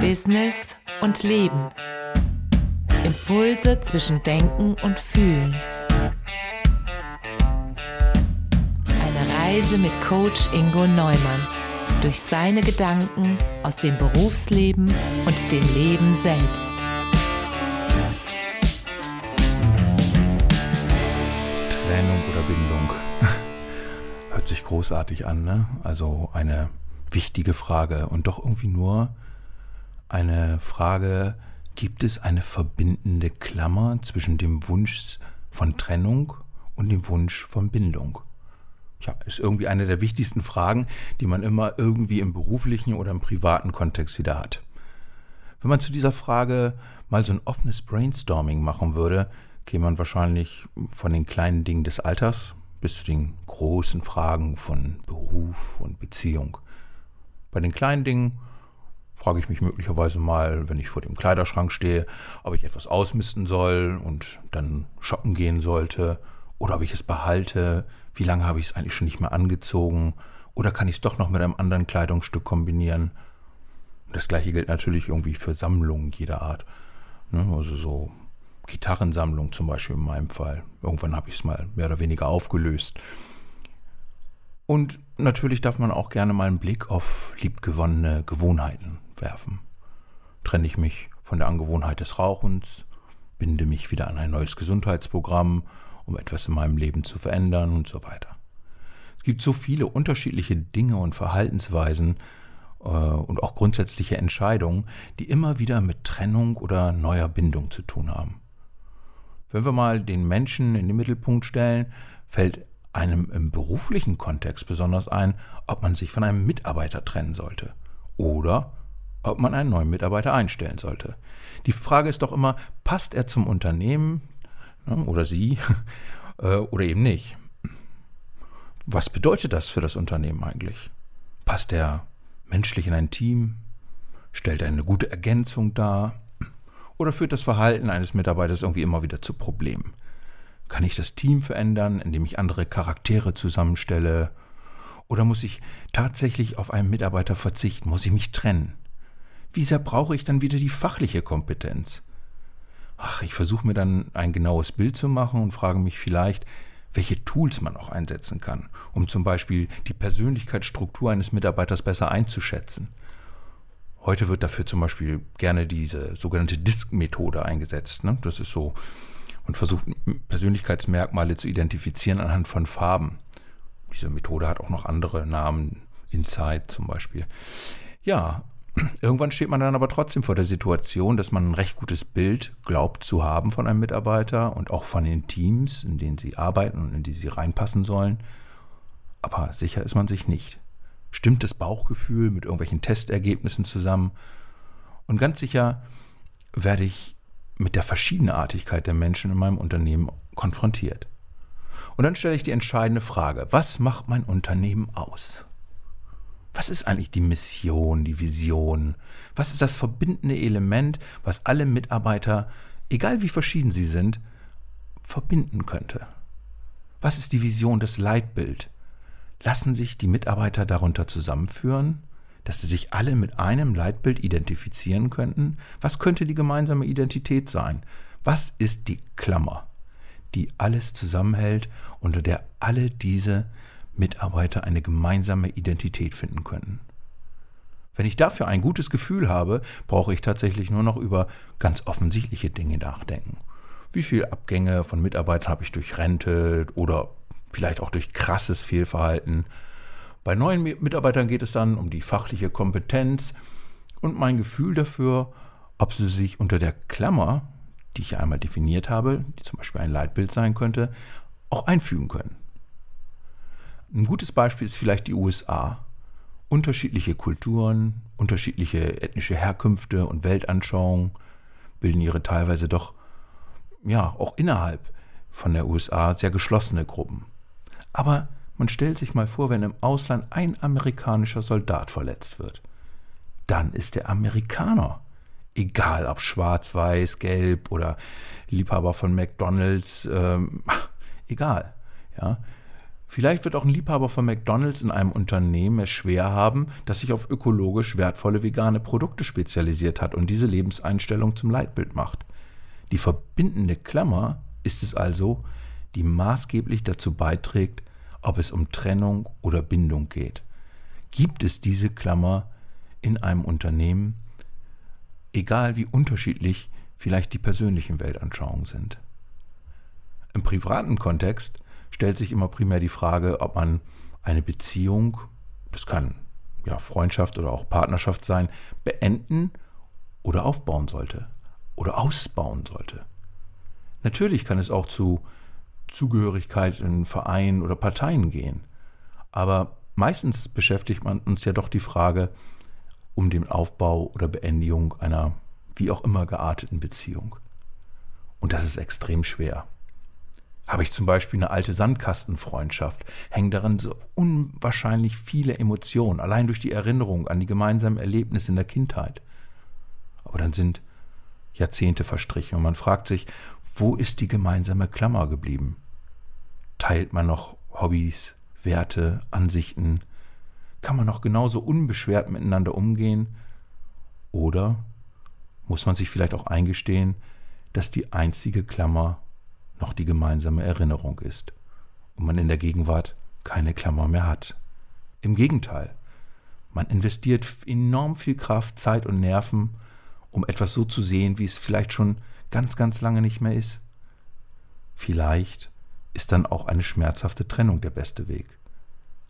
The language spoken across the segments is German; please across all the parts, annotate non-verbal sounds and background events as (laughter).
Business und Leben. Impulse zwischen Denken und Fühlen. Eine Reise mit Coach Ingo Neumann durch seine Gedanken aus dem Berufsleben und dem Leben selbst. Trennung oder Bindung. (laughs) Hört sich großartig an, ne? Also eine wichtige Frage und doch irgendwie nur eine Frage, gibt es eine verbindende Klammer zwischen dem Wunsch von Trennung und dem Wunsch von Bindung? Ja, ist irgendwie eine der wichtigsten Fragen, die man immer irgendwie im beruflichen oder im privaten Kontext wieder hat. Wenn man zu dieser Frage mal so ein offenes Brainstorming machen würde, käme man wahrscheinlich von den kleinen Dingen des Alters bis zu den großen Fragen von Beruf und Beziehung. Bei den kleinen Dingen frage ich mich möglicherweise mal, wenn ich vor dem Kleiderschrank stehe, ob ich etwas ausmisten soll und dann shoppen gehen sollte oder ob ich es behalte, wie lange habe ich es eigentlich schon nicht mehr angezogen oder kann ich es doch noch mit einem anderen Kleidungsstück kombinieren. Das gleiche gilt natürlich irgendwie für Sammlungen jeder Art. Ne, also so Gitarrensammlung zum Beispiel in meinem Fall. Irgendwann habe ich es mal mehr oder weniger aufgelöst. Und natürlich darf man auch gerne mal einen Blick auf liebgewonnene Gewohnheiten werfen. Trenne ich mich von der Angewohnheit des Rauchens, binde mich wieder an ein neues Gesundheitsprogramm, um etwas in meinem Leben zu verändern und so weiter. Es gibt so viele unterschiedliche Dinge und Verhaltensweisen äh, und auch grundsätzliche Entscheidungen, die immer wieder mit Trennung oder neuer Bindung zu tun haben. Wenn wir mal den Menschen in den Mittelpunkt stellen, fällt einem im beruflichen Kontext besonders ein, ob man sich von einem Mitarbeiter trennen sollte oder ob man einen neuen Mitarbeiter einstellen sollte. Die Frage ist doch immer, passt er zum Unternehmen ne, oder sie (laughs) äh, oder eben nicht? Was bedeutet das für das Unternehmen eigentlich? Passt er menschlich in ein Team? Stellt er eine gute Ergänzung dar? Oder führt das Verhalten eines Mitarbeiters irgendwie immer wieder zu Problemen? Kann ich das Team verändern, indem ich andere Charaktere zusammenstelle? Oder muss ich tatsächlich auf einen Mitarbeiter verzichten? Muss ich mich trennen? wie sehr brauche ich dann wieder die fachliche Kompetenz? Ach, ich versuche mir dann ein genaues Bild zu machen und frage mich vielleicht, welche Tools man auch einsetzen kann, um zum Beispiel die Persönlichkeitsstruktur eines Mitarbeiters besser einzuschätzen. Heute wird dafür zum Beispiel gerne diese sogenannte Disk-Methode eingesetzt. Ne? Das ist so, und versucht Persönlichkeitsmerkmale zu identifizieren anhand von Farben. Diese Methode hat auch noch andere Namen, Insight zum Beispiel. Ja, Irgendwann steht man dann aber trotzdem vor der Situation, dass man ein recht gutes Bild glaubt zu haben von einem Mitarbeiter und auch von den Teams, in denen sie arbeiten und in die sie reinpassen sollen. Aber sicher ist man sich nicht. Stimmt das Bauchgefühl mit irgendwelchen Testergebnissen zusammen? Und ganz sicher werde ich mit der Verschiedenartigkeit der Menschen in meinem Unternehmen konfrontiert. Und dann stelle ich die entscheidende Frage, was macht mein Unternehmen aus? Was ist eigentlich die Mission, die Vision? Was ist das verbindende Element, was alle Mitarbeiter, egal wie verschieden sie sind, verbinden könnte? Was ist die Vision, das Leitbild? Lassen sich die Mitarbeiter darunter zusammenführen, dass sie sich alle mit einem Leitbild identifizieren könnten? Was könnte die gemeinsame Identität sein? Was ist die Klammer, die alles zusammenhält, unter der alle diese Mitarbeiter eine gemeinsame Identität finden können. Wenn ich dafür ein gutes Gefühl habe, brauche ich tatsächlich nur noch über ganz offensichtliche Dinge nachdenken. Wie viele Abgänge von Mitarbeitern habe ich durch Rente oder vielleicht auch durch krasses Fehlverhalten? Bei neuen Mitarbeitern geht es dann um die fachliche Kompetenz und mein Gefühl dafür, ob sie sich unter der Klammer, die ich einmal definiert habe, die zum Beispiel ein Leitbild sein könnte, auch einfügen können. Ein gutes Beispiel ist vielleicht die USA. Unterschiedliche Kulturen, unterschiedliche ethnische Herkünfte und Weltanschauungen bilden ihre teilweise doch, ja, auch innerhalb von der USA sehr geschlossene Gruppen. Aber man stellt sich mal vor, wenn im Ausland ein amerikanischer Soldat verletzt wird. Dann ist der Amerikaner. Egal ob schwarz, weiß, gelb oder Liebhaber von McDonalds, ähm, (laughs) egal. Ja, Vielleicht wird auch ein Liebhaber von McDonald's in einem Unternehmen es schwer haben, das sich auf ökologisch wertvolle vegane Produkte spezialisiert hat und diese Lebenseinstellung zum Leitbild macht. Die verbindende Klammer ist es also, die maßgeblich dazu beiträgt, ob es um Trennung oder Bindung geht. Gibt es diese Klammer in einem Unternehmen, egal wie unterschiedlich vielleicht die persönlichen Weltanschauungen sind? Im privaten Kontext stellt sich immer primär die Frage, ob man eine Beziehung, das kann ja Freundschaft oder auch Partnerschaft sein, beenden oder aufbauen sollte oder ausbauen sollte. Natürlich kann es auch zu Zugehörigkeit in Vereinen oder Parteien gehen, aber meistens beschäftigt man uns ja doch die Frage um den Aufbau oder Beendigung einer wie auch immer gearteten Beziehung. Und das ist extrem schwer. Habe ich zum Beispiel eine alte Sandkastenfreundschaft, hängen daran so unwahrscheinlich viele Emotionen, allein durch die Erinnerung an die gemeinsamen Erlebnisse in der Kindheit. Aber dann sind Jahrzehnte verstrichen und man fragt sich, wo ist die gemeinsame Klammer geblieben? Teilt man noch Hobbys, Werte, Ansichten? Kann man noch genauso unbeschwert miteinander umgehen? Oder muss man sich vielleicht auch eingestehen, dass die einzige Klammer noch die gemeinsame Erinnerung ist und man in der Gegenwart keine Klammer mehr hat. Im Gegenteil, man investiert enorm viel Kraft, Zeit und Nerven, um etwas so zu sehen, wie es vielleicht schon ganz, ganz lange nicht mehr ist. Vielleicht ist dann auch eine schmerzhafte Trennung der beste Weg.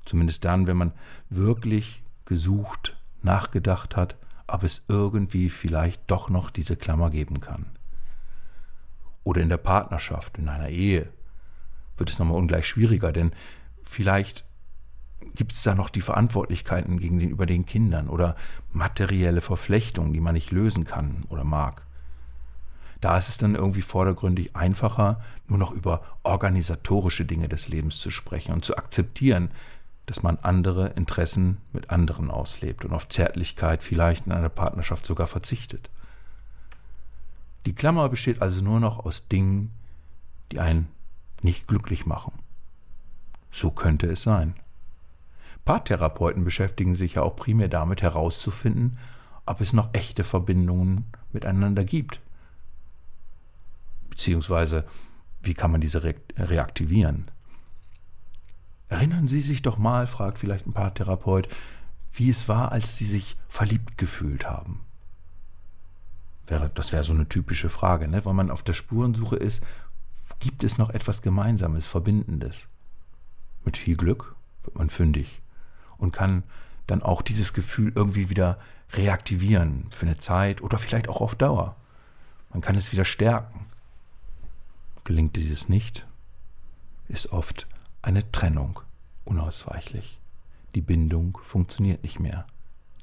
Zumindest dann, wenn man wirklich gesucht, nachgedacht hat, ob es irgendwie vielleicht doch noch diese Klammer geben kann oder in der Partnerschaft, in einer Ehe, wird es nochmal ungleich schwieriger, denn vielleicht gibt es da noch die Verantwortlichkeiten gegenüber den Kindern oder materielle Verflechtungen, die man nicht lösen kann oder mag. Da ist es dann irgendwie vordergründig einfacher, nur noch über organisatorische Dinge des Lebens zu sprechen und zu akzeptieren, dass man andere Interessen mit anderen auslebt und auf Zärtlichkeit vielleicht in einer Partnerschaft sogar verzichtet. Die Klammer besteht also nur noch aus Dingen, die einen nicht glücklich machen. So könnte es sein. Paartherapeuten beschäftigen sich ja auch primär damit herauszufinden, ob es noch echte Verbindungen miteinander gibt. Beziehungsweise, wie kann man diese reaktivieren? Erinnern Sie sich doch mal, fragt vielleicht ein Paartherapeut, wie es war, als Sie sich verliebt gefühlt haben. Wäre, das wäre so eine typische Frage, ne? weil man auf der Spurensuche ist, gibt es noch etwas Gemeinsames, Verbindendes? Mit viel Glück wird man fündig und kann dann auch dieses Gefühl irgendwie wieder reaktivieren für eine Zeit oder vielleicht auch auf Dauer. Man kann es wieder stärken. Gelingt dieses nicht, ist oft eine Trennung unausweichlich. Die Bindung funktioniert nicht mehr.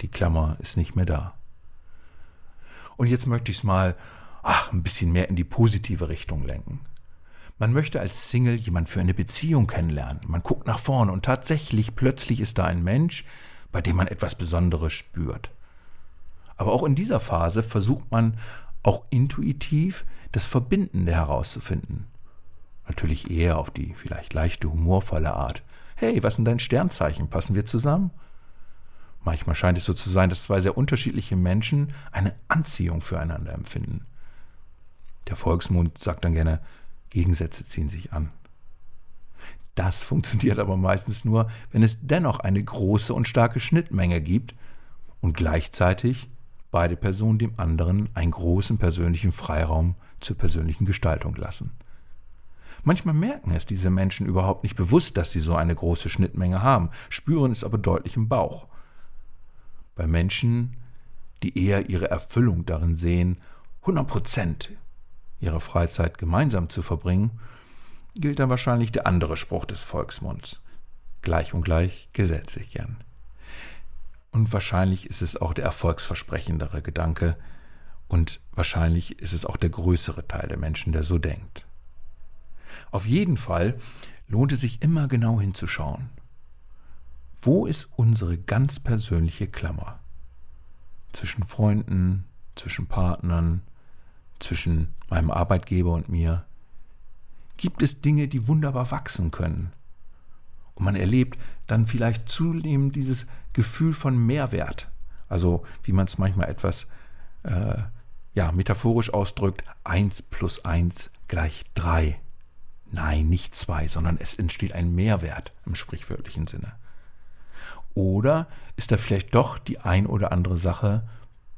Die Klammer ist nicht mehr da. Und jetzt möchte ich es mal ach, ein bisschen mehr in die positive Richtung lenken. Man möchte als Single jemand für eine Beziehung kennenlernen. Man guckt nach vorne und tatsächlich plötzlich ist da ein Mensch, bei dem man etwas Besonderes spürt. Aber auch in dieser Phase versucht man auch intuitiv das Verbindende herauszufinden. Natürlich eher auf die vielleicht leichte humorvolle Art. Hey, was sind dein Sternzeichen? Passen wir zusammen? Manchmal scheint es so zu sein, dass zwei sehr unterschiedliche Menschen eine Anziehung füreinander empfinden. Der Volksmund sagt dann gerne, Gegensätze ziehen sich an. Das funktioniert aber meistens nur, wenn es dennoch eine große und starke Schnittmenge gibt und gleichzeitig beide Personen dem anderen einen großen persönlichen Freiraum zur persönlichen Gestaltung lassen. Manchmal merken es diese Menschen überhaupt nicht bewusst, dass sie so eine große Schnittmenge haben, spüren es aber deutlich im Bauch bei Menschen, die eher ihre Erfüllung darin sehen, 100 Prozent ihrer Freizeit gemeinsam zu verbringen, gilt dann wahrscheinlich der andere Spruch des Volksmunds. Gleich und gleich gesellt sich gern. Und wahrscheinlich ist es auch der erfolgsversprechendere Gedanke und wahrscheinlich ist es auch der größere Teil der Menschen, der so denkt. Auf jeden Fall lohnt es sich immer genau hinzuschauen. Wo ist unsere ganz persönliche Klammer? Zwischen Freunden, zwischen Partnern, zwischen meinem Arbeitgeber und mir? Gibt es Dinge, die wunderbar wachsen können? Und man erlebt dann vielleicht zunehmend dieses Gefühl von Mehrwert. Also wie man es manchmal etwas äh, ja, metaphorisch ausdrückt, 1 plus 1 gleich 3. Nein, nicht 2, sondern es entsteht ein Mehrwert im sprichwörtlichen Sinne. Oder ist da vielleicht doch die ein oder andere Sache,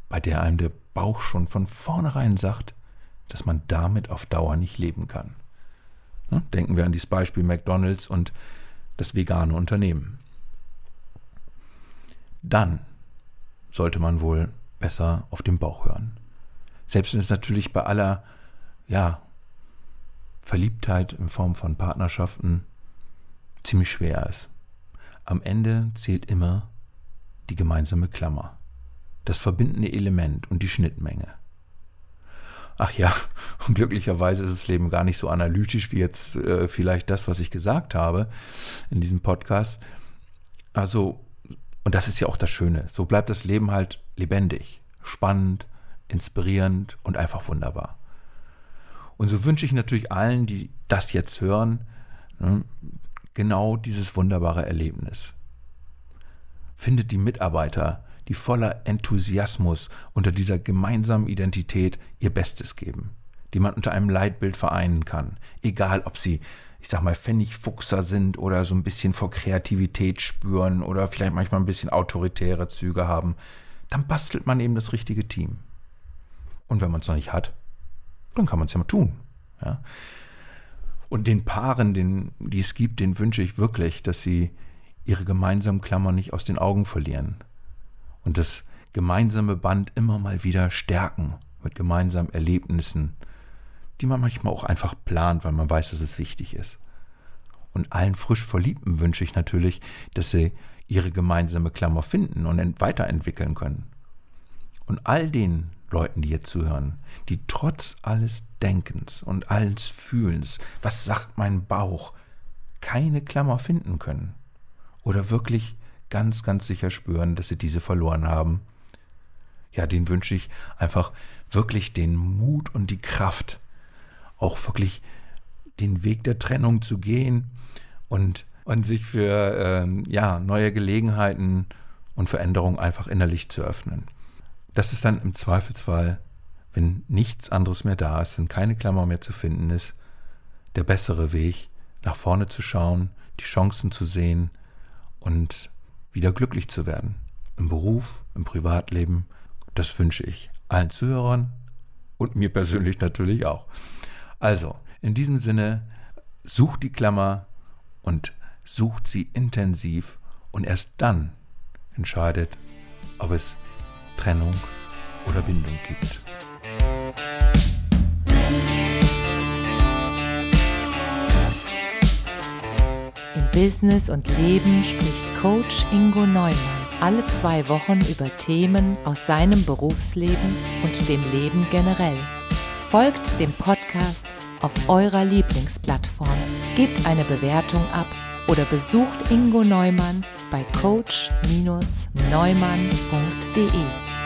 bei der einem der Bauch schon von vornherein sagt, dass man damit auf Dauer nicht leben kann? Ne, denken wir an dieses Beispiel McDonald's und das vegane Unternehmen. Dann sollte man wohl besser auf den Bauch hören. Selbst wenn es natürlich bei aller, ja, Verliebtheit in Form von Partnerschaften ziemlich schwer ist. Am Ende zählt immer die gemeinsame Klammer, das verbindende Element und die Schnittmenge. Ach ja, (laughs) und glücklicherweise ist das Leben gar nicht so analytisch wie jetzt äh, vielleicht das, was ich gesagt habe in diesem Podcast. Also, und das ist ja auch das Schöne, so bleibt das Leben halt lebendig, spannend, inspirierend und einfach wunderbar. Und so wünsche ich natürlich allen, die das jetzt hören, ne, genau dieses wunderbare Erlebnis. Findet die Mitarbeiter, die voller Enthusiasmus unter dieser gemeinsamen Identität ihr Bestes geben, die man unter einem Leitbild vereinen kann, egal ob sie, ich sag mal, Pfennigfuchser sind oder so ein bisschen vor Kreativität spüren oder vielleicht manchmal ein bisschen autoritäre Züge haben, dann bastelt man eben das richtige Team. Und wenn man es noch nicht hat, dann kann man es ja mal tun. Ja? Und den Paaren, den, die es gibt, den wünsche ich wirklich, dass sie ihre gemeinsamen Klammern nicht aus den Augen verlieren. Und das gemeinsame Band immer mal wieder stärken mit gemeinsamen Erlebnissen, die man manchmal auch einfach plant, weil man weiß, dass es wichtig ist. Und allen frisch Verliebten wünsche ich natürlich, dass sie ihre gemeinsame Klammer finden und weiterentwickeln können. Und all denen, Leuten, die hier zuhören, die trotz alles Denkens und alles Fühlens, was sagt mein Bauch, keine Klammer finden können oder wirklich ganz, ganz sicher spüren, dass sie diese verloren haben. Ja, den wünsche ich einfach wirklich den Mut und die Kraft, auch wirklich den Weg der Trennung zu gehen und, und sich für äh, ja, neue Gelegenheiten und Veränderungen einfach innerlich zu öffnen. Das ist dann im Zweifelsfall, wenn nichts anderes mehr da ist, wenn keine Klammer mehr zu finden ist, der bessere Weg, nach vorne zu schauen, die Chancen zu sehen und wieder glücklich zu werden. Im Beruf, im Privatleben. Das wünsche ich allen Zuhörern und mir persönlich natürlich auch. Also, in diesem Sinne, sucht die Klammer und sucht sie intensiv und erst dann entscheidet, ob es Trennung oder Bindung gibt. Business und Leben spricht Coach Ingo Neumann alle zwei Wochen über Themen aus seinem Berufsleben und dem Leben generell. Folgt dem Podcast auf eurer Lieblingsplattform, gebt eine Bewertung ab oder besucht Ingo Neumann bei coach-neumann.de.